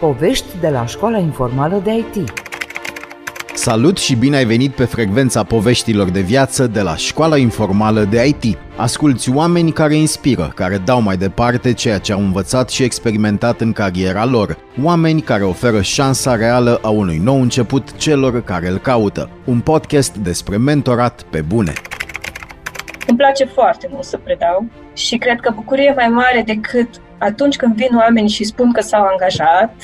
Povești de la Școala Informală de IT. Salut și bine ai venit pe frecvența poveștilor de viață de la Școala Informală de IT. Asculți oameni care inspiră, care dau mai departe ceea ce au învățat și experimentat în cariera lor. Oameni care oferă șansa reală a unui nou început celor care îl caută. Un podcast despre mentorat pe bune. Îmi place foarte mult să predau și cred că bucurie mai mare decât atunci când vin oameni și spun că s-au angajat,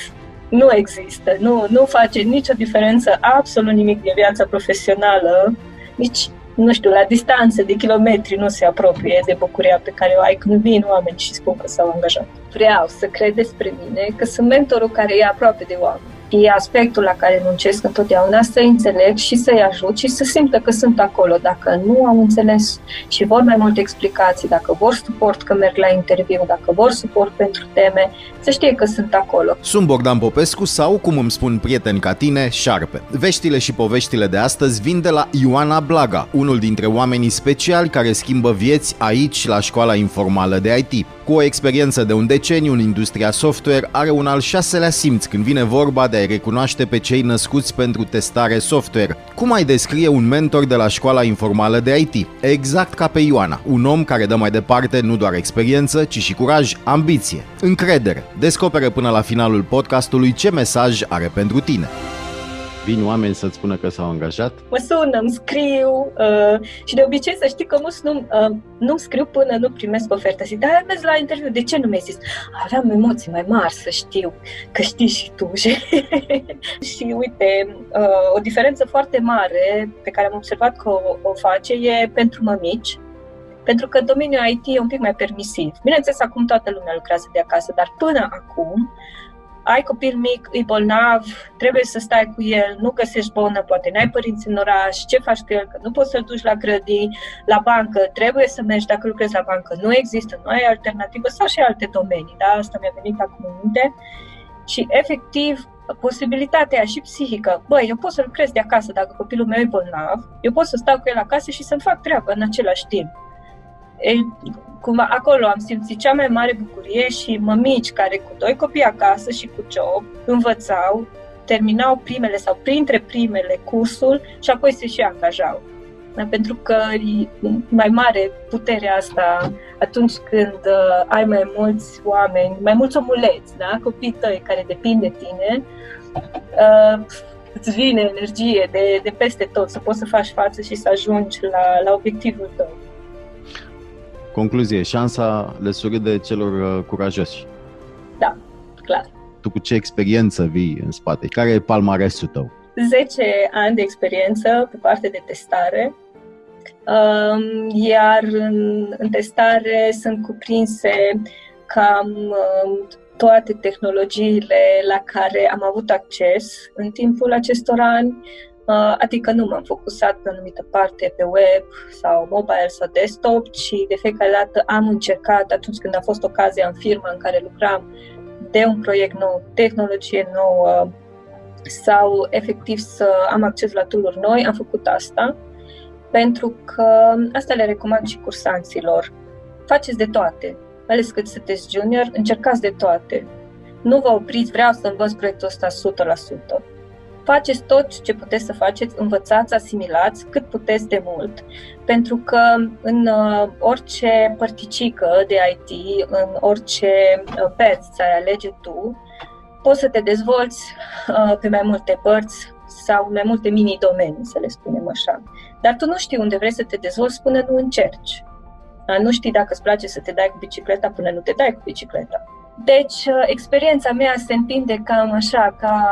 nu există. Nu, nu face nicio diferență absolut nimic din viața profesională, nici, nu știu, la distanță de kilometri nu se apropie de bucuria pe care o ai când vin oameni și spun că s-au angajat. Vreau să cred despre mine că sunt mentorul care e aproape de oameni e aspectul la care muncesc întotdeauna, să înțeleg și să-i ajut și să simtă că sunt acolo. Dacă nu au înțeles și vor mai multe explicații, dacă vor suport că merg la interviu, dacă vor suport pentru teme, să știe că sunt acolo. Sunt Bogdan Popescu sau, cum îmi spun prieteni ca tine, Șarpe. Veștile și poveștile de astăzi vin de la Ioana Blaga, unul dintre oamenii speciali care schimbă vieți aici, la școala informală de IT. Cu o experiență de un deceniu în industria software, are un al șaselea simț când vine vorba de a recunoaște pe cei născuți pentru testare software. Cum ai descrie un mentor de la școala informală de IT? Exact ca pe Ioana, un om care dă mai departe nu doar experiență, ci și curaj, ambiție, încredere. Descoperă până la finalul podcastului ce mesaj are pentru tine. Vin oameni să-ți spună că s-au angajat? Mă sună, îmi scriu uh, și de obicei să știi că mulți nu, uh, nu scriu până nu primesc oferta. Zic, dar mers la interviu, de ce nu mi-ai zis? Aveam emoții mai mari să știu, că știi și tu. și uite, uh, o diferență foarte mare pe care am observat că o, o face e pentru mămici, pentru că domeniul IT e un pic mai permisiv. Bineînțeles, acum toată lumea lucrează de acasă, dar până acum ai copil mic, e bolnav, trebuie să stai cu el, nu găsești bonă, poate n-ai părinți în oraș, ce faci cu el, că nu poți să-l duci la grădini, la bancă, trebuie să mergi dacă lucrezi la bancă, nu există, nu ai alternativă sau și alte domenii, da? Asta mi-a venit acum în minte. Și efectiv, posibilitatea și psihică, băi, eu pot să lucrez de acasă dacă copilul meu e bolnav, eu pot să stau cu el acasă și să-mi fac treaba în același timp. E, cumva acolo am simțit cea mai mare bucurie și mămici care cu doi copii acasă și cu job învățau, terminau primele sau printre primele cursul și apoi se și angajau. Da, pentru că e mai mare puterea asta atunci când uh, ai mai mulți oameni, mai mulți omuleți, da? copii tăi care depind de tine, uh, îți vine energie de, de peste tot, să poți să faci față și să ajungi la, la obiectivul tău. Concluzie, șansa le surâde celor uh, curajoși. Da, clar. Tu cu ce experiență vii în spate? Care e palmaresul tău? 10 ani de experiență pe partea de testare, um, iar în, în testare sunt cuprinse cam um, toate tehnologiile la care am avut acces în timpul acestor ani, Uh, adică nu m-am focusat pe o anumită parte pe web sau mobile sau desktop, ci de fiecare dată am încercat atunci când a fost ocazia în firma în care lucram de un proiect nou, tehnologie nouă sau efectiv să am acces la tool noi, am făcut asta pentru că asta le recomand și cursanților. Faceți de toate, mai ales cât sunteți junior, încercați de toate. Nu vă opriți, vreau să învăț proiectul ăsta 100% faceți tot ce puteți să faceți, învățați, asimilați cât puteți de mult, pentru că în uh, orice părticică de IT, în orice uh, pet ți-ai alege tu, poți să te dezvolți uh, pe mai multe părți sau mai multe mini-domenii, să le spunem așa. Dar tu nu știi unde vrei să te dezvolți până nu încerci. Nu știi dacă îți place să te dai cu bicicleta până nu te dai cu bicicleta. Deci, uh, experiența mea se întinde cam așa, ca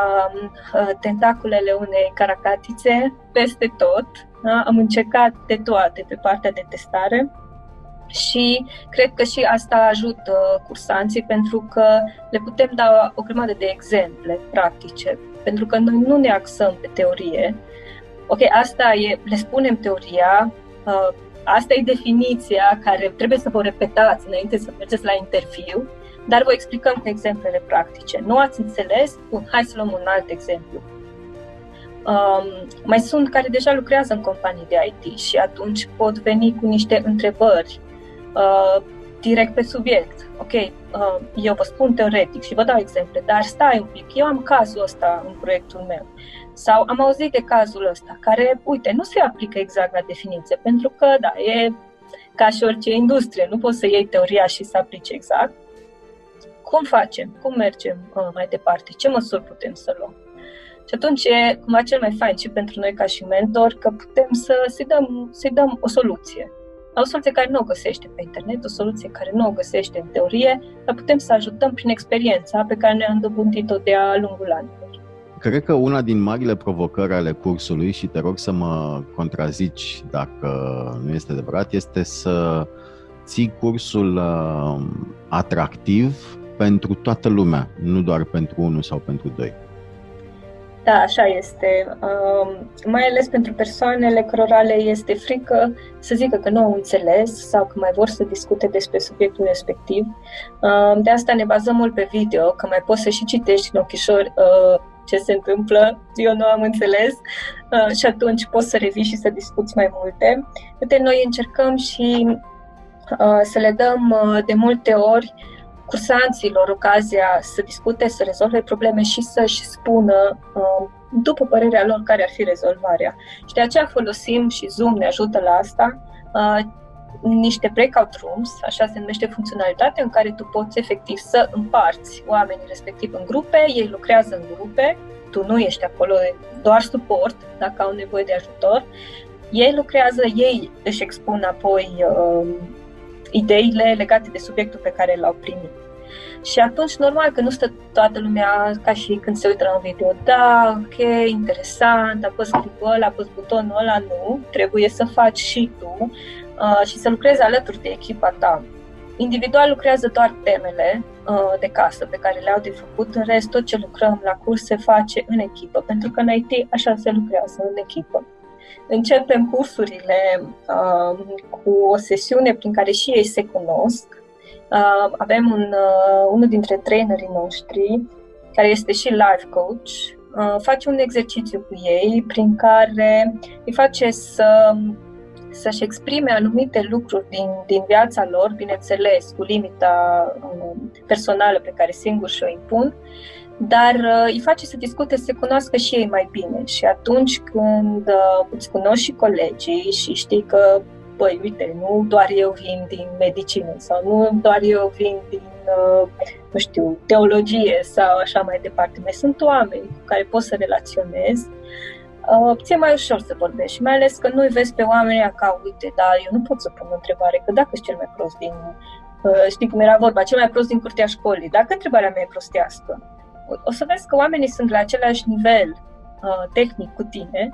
uh, tentaculele unei caracatițe peste tot. Da? Am încercat de toate pe partea de testare și cred că și asta ajută cursanții pentru că le putem da o grămadă de exemple practice, pentru că noi nu ne axăm pe teorie. Ok, asta e, le spunem teoria, uh, asta e definiția care trebuie să vă repetați înainte să mergeți la interviu, dar vă explicăm cu exemplele practice. Nu ați înțeles? Bun, hai să luăm un alt exemplu. Um, mai sunt care deja lucrează în companii de IT și atunci pot veni cu niște întrebări uh, direct pe subiect. Ok, uh, uh, eu vă spun teoretic și vă dau exemple, dar stai un pic, eu am cazul ăsta în proiectul meu. Sau am auzit de cazul ăsta, care, uite, nu se aplică exact la definiție, pentru că, da, e ca și orice industrie, nu poți să iei teoria și să aplici exact. Cum facem? Cum mergem uh, mai departe? Ce măsuri putem să luăm? Și atunci e cumva cel mai fain și pentru noi ca și mentor că putem să, să-i, dăm, să dăm o soluție. O soluție care nu o găsește pe internet, o soluție care nu o găsește în teorie, dar putem să ajutăm prin experiența pe care ne-am dobândit-o de-a lungul anilor. Cred că una din marile provocări ale cursului, și te rog să mă contrazici dacă nu este adevărat, este să ții cursul uh, atractiv pentru toată lumea, nu doar pentru unul sau pentru doi. Da, așa este. Uh, mai ales pentru persoanele cărora le este frică să zică că nu au înțeles sau că mai vor să discute despre subiectul respectiv. Uh, de asta ne bazăm mult pe video, că mai poți să și citești în ochișori uh, ce se întâmplă, eu nu am înțeles uh, și atunci poți să revii și să discuți mai multe. Uite, noi încercăm și uh, să le dăm uh, de multe ori cursanților ocazia să discute, să rezolve probleme și să-și spună, uh, după părerea lor, care ar fi rezolvarea. Și de aceea folosim și Zoom ne ajută la asta, uh, niște breakout rooms, așa se numește funcționalitatea, în care tu poți efectiv să împarți oamenii respectiv în grupe, ei lucrează în grupe, tu nu ești acolo, doar suport dacă au nevoie de ajutor. Ei lucrează, ei își expun apoi uh, ideile legate de subiectul pe care l-au primit. Și atunci, normal că nu stă toată lumea ca și când se uită la un video, da, ok, interesant, a pus clipul ăla, a pus butonul ăla, nu, trebuie să faci și tu uh, și să lucrezi alături de echipa ta. Individual lucrează doar temele uh, de casă pe care le-au de făcut, în rest tot ce lucrăm la curs se face în echipă, pentru că în IT așa se lucrează în echipă. Începem cursurile uh, cu o sesiune prin care și ei se cunosc. Uh, avem un, uh, unul dintre trainerii noștri, care este și life coach, uh, face un exercițiu cu ei prin care îi face să să-și exprime anumite lucruri din, din viața lor, bineînțeles, cu limita um, personală pe care singur și-o impun, dar uh, îi face să discute, să se cunoască și ei mai bine. Și atunci când uh, îți cunoști și colegii și știi că, băi, uite, nu doar eu vin din medicină sau nu doar eu vin din, uh, nu știu, teologie sau așa mai departe, mai sunt oameni cu care poți să relaționezi, uh, ți-e mai ușor să vorbești, mai ales că nu-i vezi pe oamenii ca, uite, dar eu nu pot să pun o întrebare, că dacă ești cel mai prost din, uh, știi cum era vorba, cel mai prost din curtea școlii, dacă întrebarea mea e prostească, o să vezi că oamenii sunt la același nivel uh, tehnic cu tine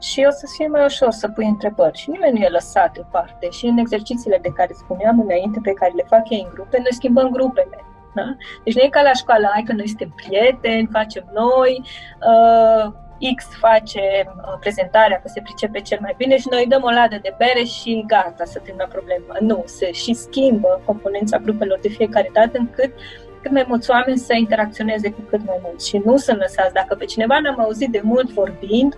și o să fie mai ușor să pui întrebări. Și nimeni nu e lăsat deoparte. Și în exercițiile de care spuneam înainte, pe care le fac ei în grupe, noi schimbăm grupele. Da? Deci nu e ca la școală, hai că noi suntem prieteni, facem noi, uh, X face uh, prezentarea că se pricepe cel mai bine și noi dăm o ladă de bere și gata, să termină problema. Nu, se și schimbă componența grupelor de fiecare dată încât cât mai mulți oameni să interacționeze cu cât mai mulți și nu să lăsați. Dacă pe cineva n-am auzit de mult vorbind,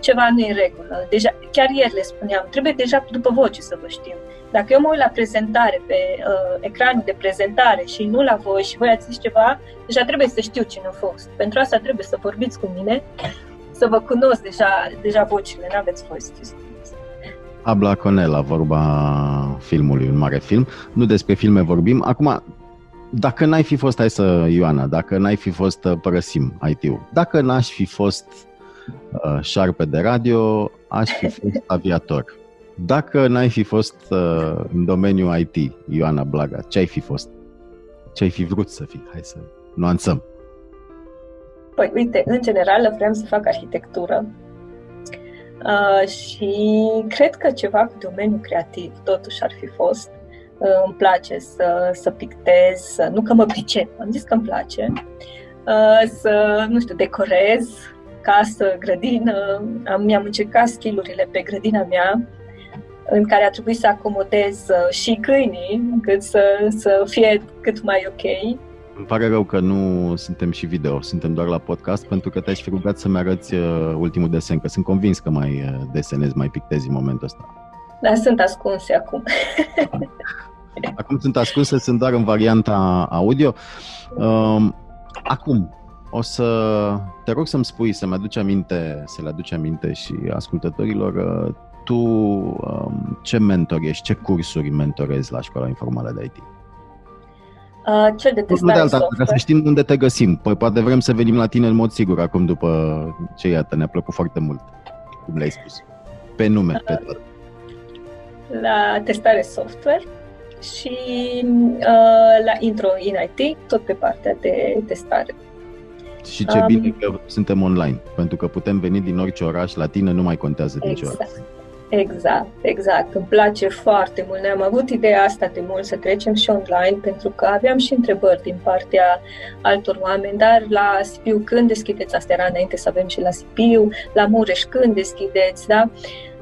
ceva nu e în regulă. Deja, chiar ieri le spuneam, trebuie deja după voce să vă știm. Dacă eu mă uit la prezentare, pe uh, ecranul de prezentare și nu la voi și voi ați zis ceva, deja trebuie să știu cine a fost. Pentru asta trebuie să vorbiți cu mine, să vă cunosc deja, deja vocile, nu aveți voi să Abla Conela, vorba filmului, un mare film. Nu despre filme vorbim. Acum, dacă n-ai fi fost, hai să, Ioana, dacă n-ai fi fost, uh, părăsim IT-ul, dacă n-aș fi fost uh, șarpe de radio, aș fi fost aviator. Dacă n-ai fi fost uh, în domeniul IT, Ioana Blaga, ce ai fi fost? Ce ai fi vrut să fii? Hai să nuanțăm. Păi, uite, în general vreau să fac arhitectură uh, și cred că ceva cu domeniul creativ totuși ar fi fost îmi place să, să pictez, să, nu că mă pricep, am zis că îmi place, uh, să, nu știu, decorez casă, grădină. Am, mi-am încercat skillurile pe grădina mea, în care a trebuit să acomodez uh, și câinii, încât să, să fie cât mai ok. Îmi pare rău că nu suntem și video, suntem doar la podcast, pentru că te-aș fi rugat să-mi arăți uh, ultimul desen, că sunt convins că mai desenezi, mai pictezi în momentul ăsta. Dar sunt ascunse acum. Acum sunt ascunse, sunt doar în varianta audio. Um, acum, o să te rog să-mi spui, să-mi aduci aminte, să le aduci aminte și ascultătorilor, uh, tu um, ce mentor ești, ce cursuri mentorezi la școala informală de IT? Uh, cel de testare de alta, ca să știm unde te găsim. Păi poate vrem să venim la tine în mod sigur acum după ce iată, ne-a plăcut foarte mult, cum le-ai spus. Pe nume, uh, pe tot. La testare software și uh, la intro in IT, tot pe partea de testare. Și ce um, bine că suntem online, pentru că putem veni din orice oraș, la tine nu mai contează exact. nicio oraș. Exact, exact. Îmi place foarte mult. Ne-am avut ideea asta de mult să trecem și online, pentru că aveam și întrebări din partea altor oameni, dar la Sibiu când deschideți? Asta era înainte să avem și la Sibiu, la Mureș când deschideți, da?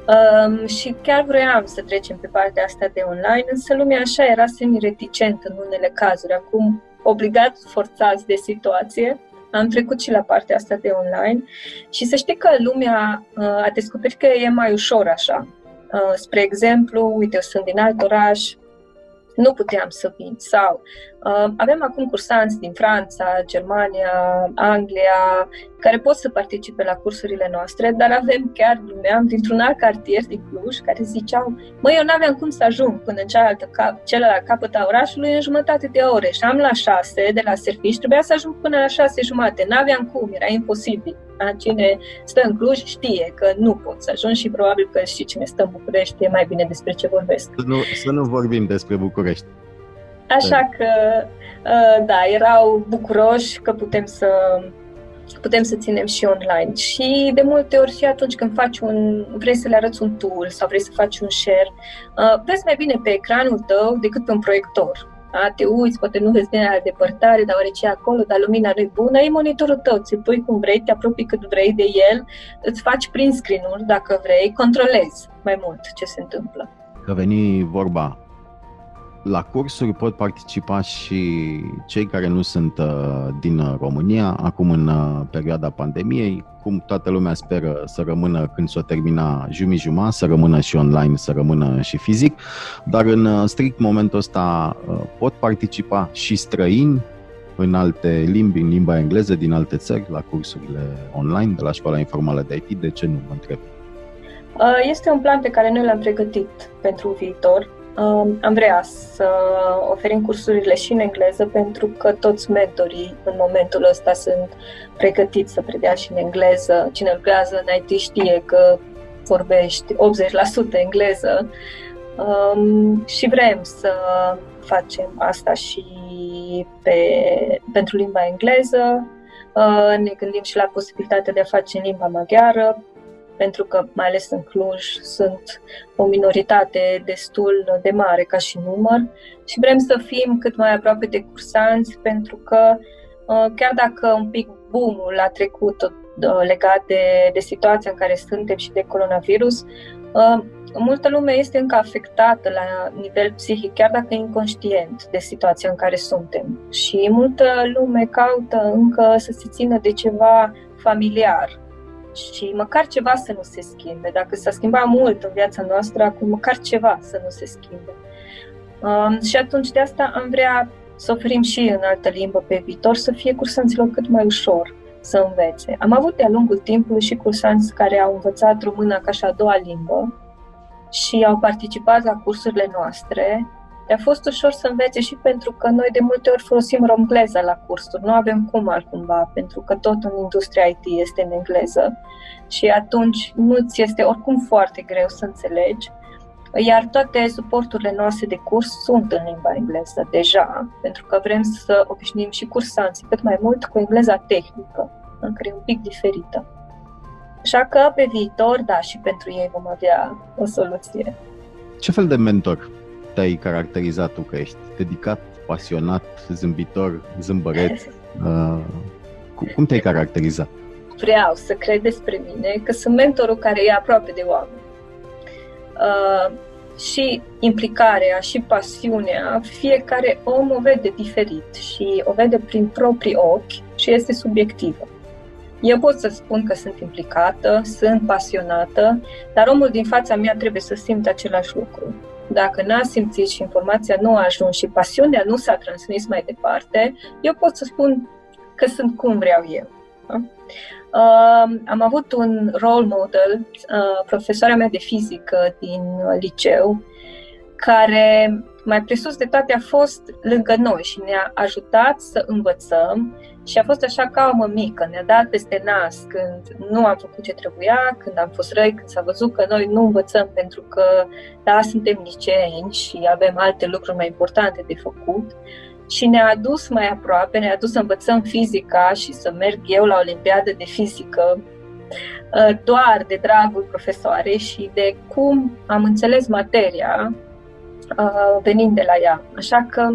Um, și chiar vroiam să trecem pe partea asta de online, însă lumea așa era semi-reticent în unele cazuri. Acum, obligat, forțați de situație, am trecut și la partea asta de online și să știi că lumea uh, a descoperit că e mai ușor așa. Uh, spre exemplu, uite, eu sunt din alt oraș, nu puteam să vin. Sau uh, avem acum cursanți din Franța, Germania, Anglia, care pot să participe la cursurile noastre, dar avem chiar lumea dintr-un alt cartier din Cluj care ziceau, măi, eu n-aveam cum să ajung până în cealaltă cap, celălalt capăt a orașului în jumătate de ore și am la șase de la serviciu, trebuia să ajung până la șase jumate, n-aveam cum, era imposibil. Da? Cine stă în Cluj știe că nu pot să ajung și probabil că și cine stă în București e mai bine despre ce vorbesc. Să nu, să nu vorbim despre București. Așa că, uh, da, erau bucuroși că putem să putem să ținem și online. Și de multe ori și atunci când faci un, vrei să le arăți un tool sau vrei să faci un share, uh, vezi mai bine pe ecranul tău decât pe un proiector. Da? Te uiți, poate nu vezi bine la depărtare, dar ce acolo, dar lumina nu e bună, e monitorul tău, ți pui cum vrei, te apropii cât vrei de el, îți faci prin screen-uri dacă vrei, controlezi mai mult ce se întâmplă. Că veni vorba la cursuri pot participa și cei care nu sunt uh, din România, acum în uh, perioada pandemiei, cum toată lumea speră să rămână când s-o termina jumii juma, să rămână și online, să rămână și fizic, dar în uh, strict momentul ăsta pot participa și străini în alte limbi, în limba engleză din alte țări, la cursurile online de la Școala Informală de IT, de ce nu, mă întreb? Este un plan pe care noi l-am pregătit pentru viitor am vrea să oferim cursurile și în engleză pentru că toți mentorii în momentul ăsta sunt pregătiți să predea și în engleză. Cine lucrează în IT știe că vorbești 80% engleză um, și vrem să facem asta și pe, pentru limba engleză. Uh, ne gândim și la posibilitatea de a face în limba maghiară, pentru că, mai ales în Cluj, sunt o minoritate destul de mare ca și număr și vrem să fim cât mai aproape de cursanți, pentru că, uh, chiar dacă un pic boom-ul a trecut uh, legat de, de situația în care suntem și de coronavirus, uh, multă lume este încă afectată la nivel psihic, chiar dacă e inconștient de situația în care suntem. Și multă lume caută încă să se țină de ceva familiar, și măcar ceva să nu se schimbe. Dacă s-a schimbat mult în viața noastră, acum măcar ceva să nu se schimbe. Um, și atunci de asta am vrea să oferim și în altă limbă pe viitor, să fie cursanților cât mai ușor să învețe. Am avut de-a lungul timpului și cursanți care au învățat româna ca și a doua limbă și au participat la cursurile noastre a fost ușor să învețe și pentru că noi de multe ori folosim romgleza la cursuri, nu avem cum altcumva, pentru că tot în industria IT este în engleză și atunci nu ți este oricum foarte greu să înțelegi, iar toate suporturile noastre de curs sunt în limba engleză deja, pentru că vrem să obișnim și cursanții cât mai mult cu engleza tehnică, care e un pic diferită. Așa că pe viitor, da, și pentru ei vom avea o soluție. Ce fel de mentor te-ai caracterizat tu că ești dedicat, pasionat, zâmbitor, zâmbăreț? Uh, cum te-ai caracterizat? Vreau să cred despre mine că sunt mentorul care e aproape de oameni. Uh, și implicarea și pasiunea, fiecare om o vede diferit și o vede prin proprii ochi și este subiectivă. Eu pot să spun că sunt implicată, sunt pasionată, dar omul din fața mea trebuie să simte același lucru. Dacă n-a simțit și informația nu a ajuns și pasiunea nu s-a transmis mai departe, eu pot să spun că sunt cum vreau eu. Da? Uh, am avut un role model, uh, profesoara mea de fizică din liceu, care mai presus de toate a fost lângă noi și ne-a ajutat să învățăm și a fost așa ca o mămică, ne-a dat peste nas când nu am făcut ce trebuia, când am fost răi, când s-a văzut că noi nu învățăm pentru că, da, suntem liceeni și avem alte lucruri mai importante de făcut. Și ne-a adus mai aproape, ne-a adus să învățăm fizica și să merg eu la Olimpiadă de fizică uh, doar de dragul profesoarei și de cum am înțeles materia uh, venind de la ea. Așa că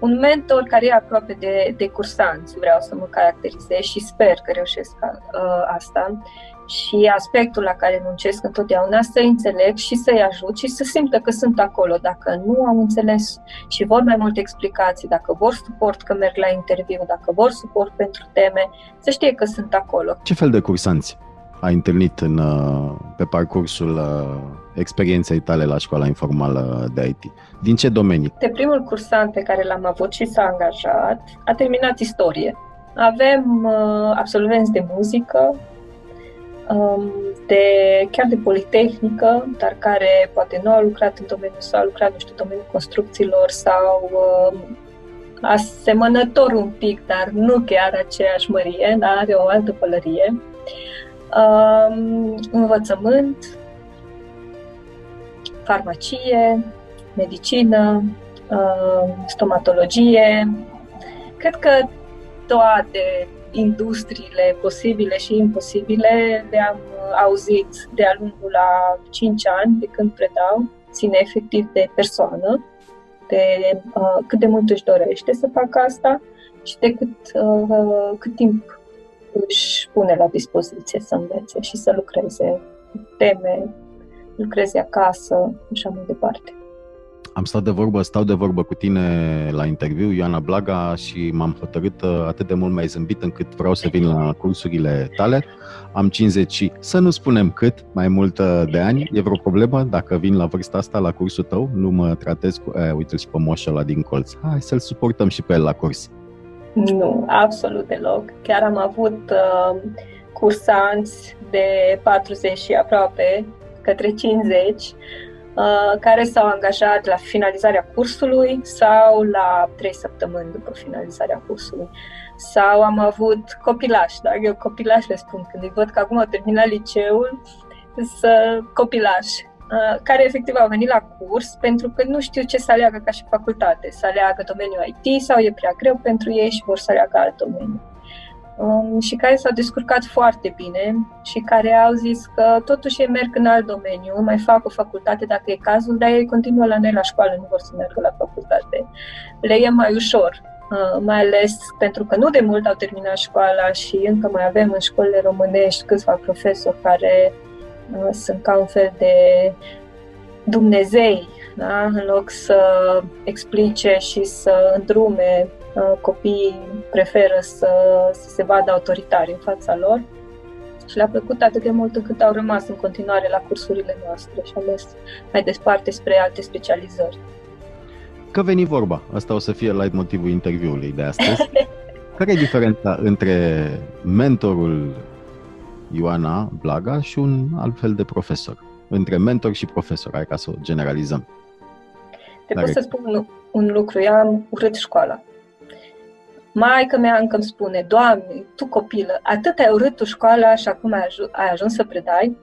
un mentor care e aproape de, de cursanți, vreau să mă caracterizez și sper că reușesc uh, asta. Și aspectul la care muncesc întotdeauna să înțeleg și să-i ajut și să simtă că sunt acolo. Dacă nu au înțeles și vor mai multe explicații, dacă vor suport că merg la interviu, dacă vor suport pentru teme, să știe că sunt acolo. Ce fel de cursanți ai întâlnit în, uh, pe parcursul uh, experienței tale la școala informală de IT? Din ce domenii? De primul cursant pe care l-am avut și s-a angajat a terminat istorie. Avem uh, absolvenți de muzică, um, de, chiar de politehnică, dar care poate nu au lucrat în domeniul sau au lucrat, nu știu, domeniul construcțiilor sau uh, asemănător un pic, dar nu chiar aceeași mărie, dar are o altă pălărie. Um, învățământ, farmacie, medicină, uh, stomatologie. Cred că toate industriile posibile și imposibile le-am auzit de-a lungul la 5 ani de când predau, ține efectiv de persoană, de uh, cât de mult își dorește să facă asta și de cât, uh, cât timp își pune la dispoziție să învețe și să lucreze teme, lucreze acasă, așa mai departe. Am stat de vorbă, stau de vorbă cu tine la interviu, Ioana Blaga, și m-am hotărât uh, atât de mult mai zâmbit încât vreau să vin la cursurile tale. Am 50 și, să nu spunem cât, mai mult de ani. E vreo problemă dacă vin la vârsta asta la cursul tău? Nu mă tratez cu... Eh, uite-l și pe moșul ăla din colț. Hai să-l suportăm și pe el la curs. Nu, absolut deloc. Chiar am avut uh, cursanți de 40 și aproape către 50 uh, care s-au angajat la finalizarea cursului sau la 3 săptămâni după finalizarea cursului. Sau am avut copilași, da? Eu copilași le spun când îi văd că acum au terminat liceul, să copilași Uh, care efectiv au venit la curs pentru că nu știu ce să aleagă ca și facultate, să aleagă domeniul IT sau e prea greu pentru ei și vor să aleagă alt domeniu. Um, și care s-au descurcat foarte bine și care au zis că totuși ei merg în alt domeniu, mai fac o facultate dacă e cazul, dar ei continuă la noi la școală, nu vor să meargă la facultate. Le e mai ușor, uh, mai ales pentru că nu de mult au terminat școala și încă mai avem în școlile românești câțiva profesori care sunt ca un fel de Dumnezei, da? în loc să explice și să îndrume, copiii preferă să, să se vadă autoritari în fața lor și le-a plăcut atât de mult încât au rămas în continuare la cursurile noastre și au mers mai departe spre alte specializări. Că veni vorba, asta o să fie light motivul interviului de astăzi. Care e diferența între mentorul Ioana Blaga și un alt fel de profesor. Între mentor și profesor, hai ca să o generalizăm. Te pot să spun un, un lucru, eu am urât școala. Maica mea încă îmi spune, Doamne, tu copilă, atât ai urât tu școala și acum ai, aj- ai ajuns să predai?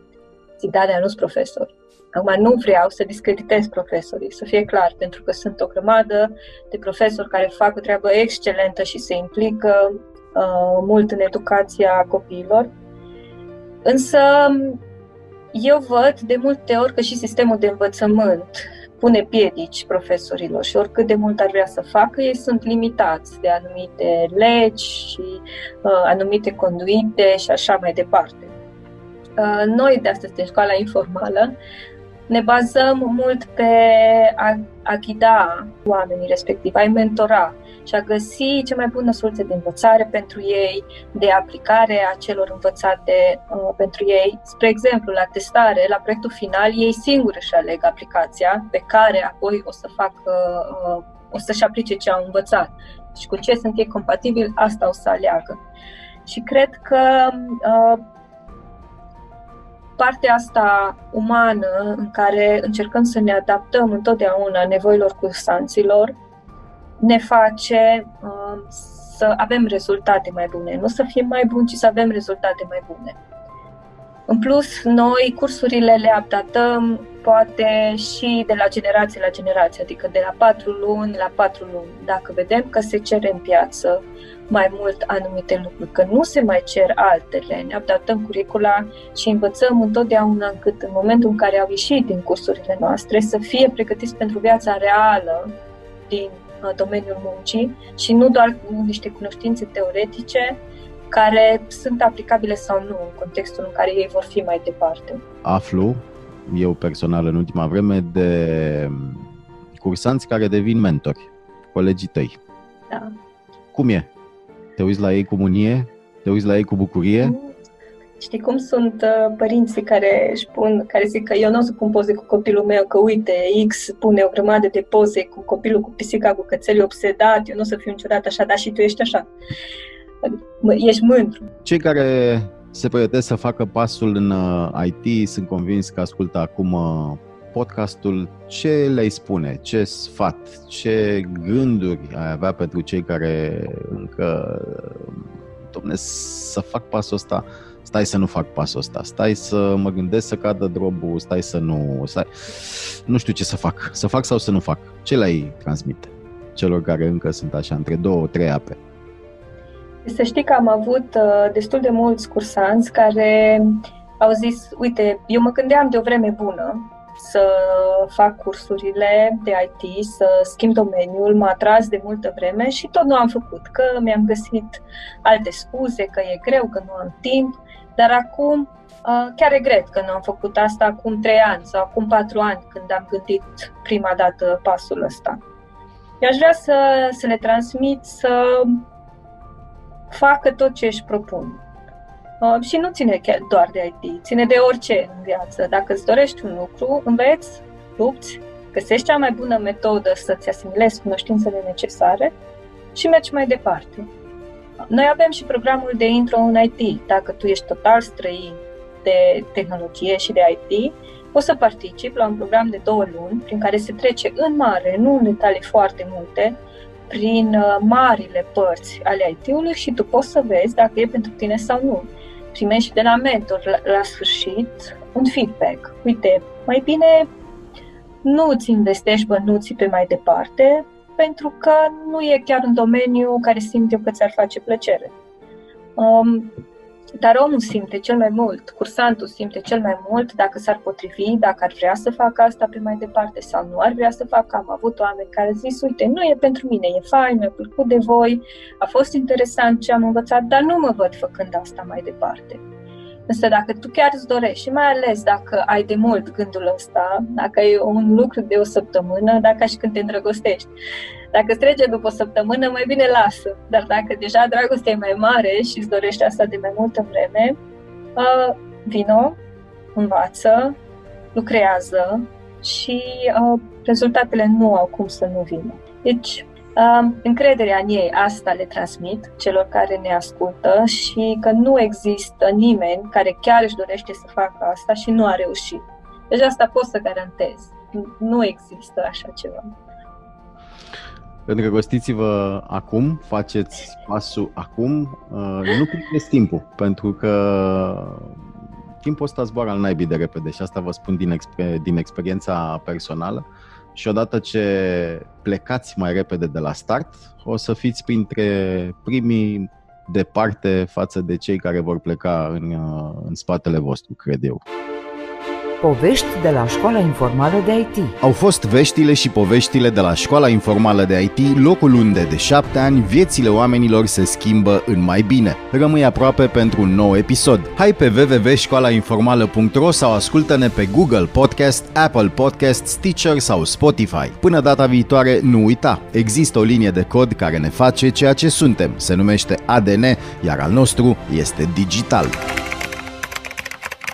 Zic, da, dar nu-s profesor. Acum nu vreau să discreditez profesorii, să fie clar, pentru că sunt o grămadă de profesori care fac o treabă excelentă și se implică uh, mult în educația copiilor Însă eu văd de multe ori că și sistemul de învățământ pune piedici profesorilor și oricât de mult ar vrea să facă, ei sunt limitați de anumite legi și uh, anumite conduite și așa mai departe. Uh, noi de astăzi, de școala informală, ne bazăm mult pe a, a ghida oamenii respectivi, a mentora și a găsi cea mai bună soluție de învățare pentru ei, de aplicare a celor învățate uh, pentru ei. Spre exemplu, la testare, la proiectul final, ei singuri își aleg aplicația pe care apoi o să facă, uh, o să-și aplice ce au învățat și cu ce sunt ei compatibili, asta o să aleagă. Și cred că uh, partea asta umană în care încercăm să ne adaptăm întotdeauna nevoilor cursanților ne face uh, să avem rezultate mai bune. Nu să fim mai buni, ci să avem rezultate mai bune. În plus, noi cursurile le updatăm poate și de la generație la generație, adică de la 4 luni la 4 luni. Dacă vedem că se cere în piață mai mult anumite lucruri, că nu se mai cer altele, ne adaptăm curicula și învățăm întotdeauna încât în momentul în care au ieșit din cursurile noastre să fie pregătiți pentru viața reală din uh, domeniul muncii și nu doar cu niște cunoștințe teoretice care sunt aplicabile sau nu în contextul în care ei vor fi mai departe. Aflu, eu personal în ultima vreme, de cursanți care devin mentori, colegii tăi. Da. Cum e? Te uiți la ei cu mânie? Te uiți la ei cu bucurie? Știi cum sunt uh, părinții care își pun, care zic că eu nu o să pun poze cu copilul meu, că uite, X pune o grămadă de poze cu copilul, cu pisica, cu cățelul obsedat, eu nu o să fiu niciodată așa, dar și tu ești așa. Ești mândru. Cei care se pregătesc să facă pasul în uh, IT, sunt convins că ascultă acum uh, podcastul, ce le-ai spune, ce sfat, ce gânduri ai avea pentru cei care încă, domne, să fac pasul ăsta, stai să nu fac pasul ăsta, stai să mă gândesc să cadă drobul, stai să nu, stai, nu știu ce să fac, să fac sau să nu fac, ce le-ai transmite celor care încă sunt așa între două, trei ape? Să știi că am avut uh, destul de mulți cursanți care au zis, uite, eu mă gândeam de o vreme bună să fac cursurile de IT, să schimb domeniul, m-a atras de multă vreme și tot nu am făcut, că mi-am găsit alte scuze, că e greu, că nu am timp, dar acum uh, chiar regret că nu am făcut asta acum trei ani sau acum patru ani când am gândit prima dată pasul ăsta. Eu aș vrea să, să le transmit să facă tot ce își propun. Uh, și nu ține chiar doar de IT, ține de orice în viață. Dacă îți dorești un lucru, înveți, lupți, găsești cea mai bună metodă să-ți asimilezi cunoștințele necesare și mergi mai departe. Noi avem și programul de intro în IT. Dacă tu ești total străin de tehnologie și de IT, poți să participi la un program de două luni prin care se trece în mare, nu în detalii foarte multe, prin uh, marile părți ale IT-ului și tu poți să vezi dacă e pentru tine sau nu. Primești de la mentor la, la sfârșit un feedback. Uite, mai bine nu îți investești bănuții pe mai departe, pentru că nu e chiar un domeniu care simt eu că ți-ar face plăcere. Um, dar omul simte cel mai mult, cursantul simte cel mai mult dacă s-ar potrivi, dacă ar vrea să facă asta pe mai departe sau nu ar vrea să facă. Am avut oameni care au zis, uite, nu e pentru mine, e fain, mi-a plăcut de voi, a fost interesant ce am învățat, dar nu mă văd făcând asta mai departe. Însă dacă tu chiar îți dorești și mai ales dacă ai de mult gândul ăsta, dacă e un lucru de o săptămână, dacă și când te îndrăgostești, dacă trece după o săptămână, mai bine lasă. Dar dacă deja dragostea e mai mare și îți dorești asta de mai multă vreme, uh, vino, învață, lucrează și uh, rezultatele nu au cum să nu vină. Deci, uh, încrederea în ei, asta le transmit celor care ne ascultă și că nu există nimeni care chiar își dorește să facă asta și nu a reușit. Deci asta pot să garantez. Nu există așa ceva. Îndrăgostiți-vă acum, faceți pasul acum, uh, nu pierdeți timpul, pentru că timpul ăsta zboară al naibii de repede și asta vă spun din, exper- din experiența personală și odată ce plecați mai repede de la start, o să fiți printre primii departe față de cei care vor pleca în, uh, în spatele vostru, cred eu. Povești de la Școala Informală de IT. Au fost veștile și poveștile de la Școala Informală de IT, locul unde de șapte ani viețile oamenilor se schimbă în mai bine. Rămâi aproape pentru un nou episod. Hai pe www.școlainformală.ro sau ascultă-ne pe Google Podcast, Apple Podcast, Stitcher sau Spotify. Până data viitoare, nu uita, există o linie de cod care ne face ceea ce suntem. Se numește ADN, iar al nostru este digital.